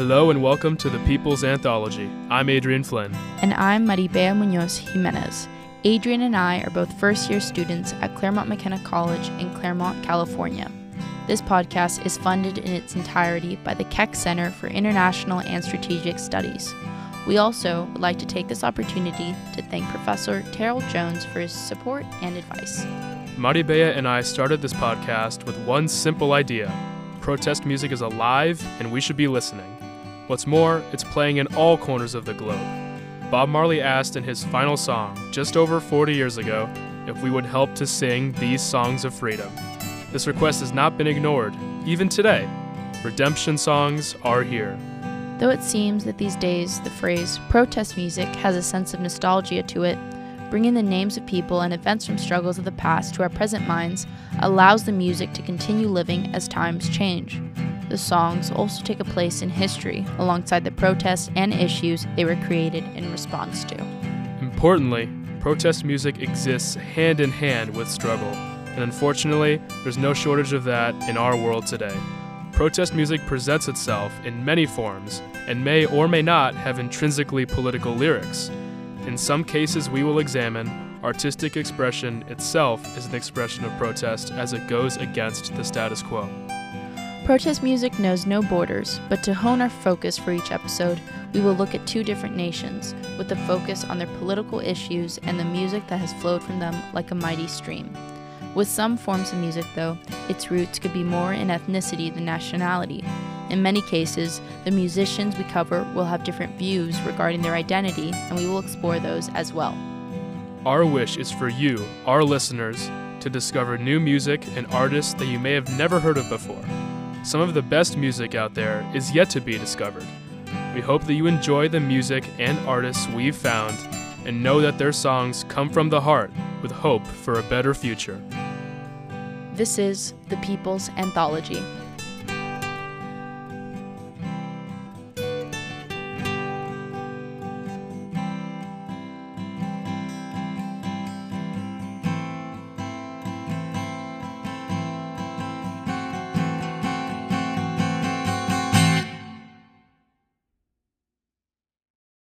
Hello and welcome to the People's Anthology. I'm Adrian Flynn. And I'm Maribella Munoz Jimenez. Adrian and I are both first year students at Claremont McKenna College in Claremont, California. This podcast is funded in its entirety by the Keck Center for International and Strategic Studies. We also would like to take this opportunity to thank Professor Terrell Jones for his support and advice. Maribella and I started this podcast with one simple idea protest music is alive and we should be listening. What's more, it's playing in all corners of the globe. Bob Marley asked in his final song, just over 40 years ago, if we would help to sing these songs of freedom. This request has not been ignored, even today. Redemption songs are here. Though it seems that these days the phrase protest music has a sense of nostalgia to it, bringing the names of people and events from struggles of the past to our present minds allows the music to continue living as times change. The songs also take a place in history alongside the protests and issues they were created in response to. Importantly, protest music exists hand in hand with struggle, and unfortunately, there's no shortage of that in our world today. Protest music presents itself in many forms and may or may not have intrinsically political lyrics. In some cases, we will examine artistic expression itself is an expression of protest as it goes against the status quo. Protest music knows no borders, but to hone our focus for each episode, we will look at two different nations, with a focus on their political issues and the music that has flowed from them like a mighty stream. With some forms of music, though, its roots could be more in ethnicity than nationality. In many cases, the musicians we cover will have different views regarding their identity, and we will explore those as well. Our wish is for you, our listeners, to discover new music and artists that you may have never heard of before. Some of the best music out there is yet to be discovered. We hope that you enjoy the music and artists we've found and know that their songs come from the heart with hope for a better future. This is The People's Anthology.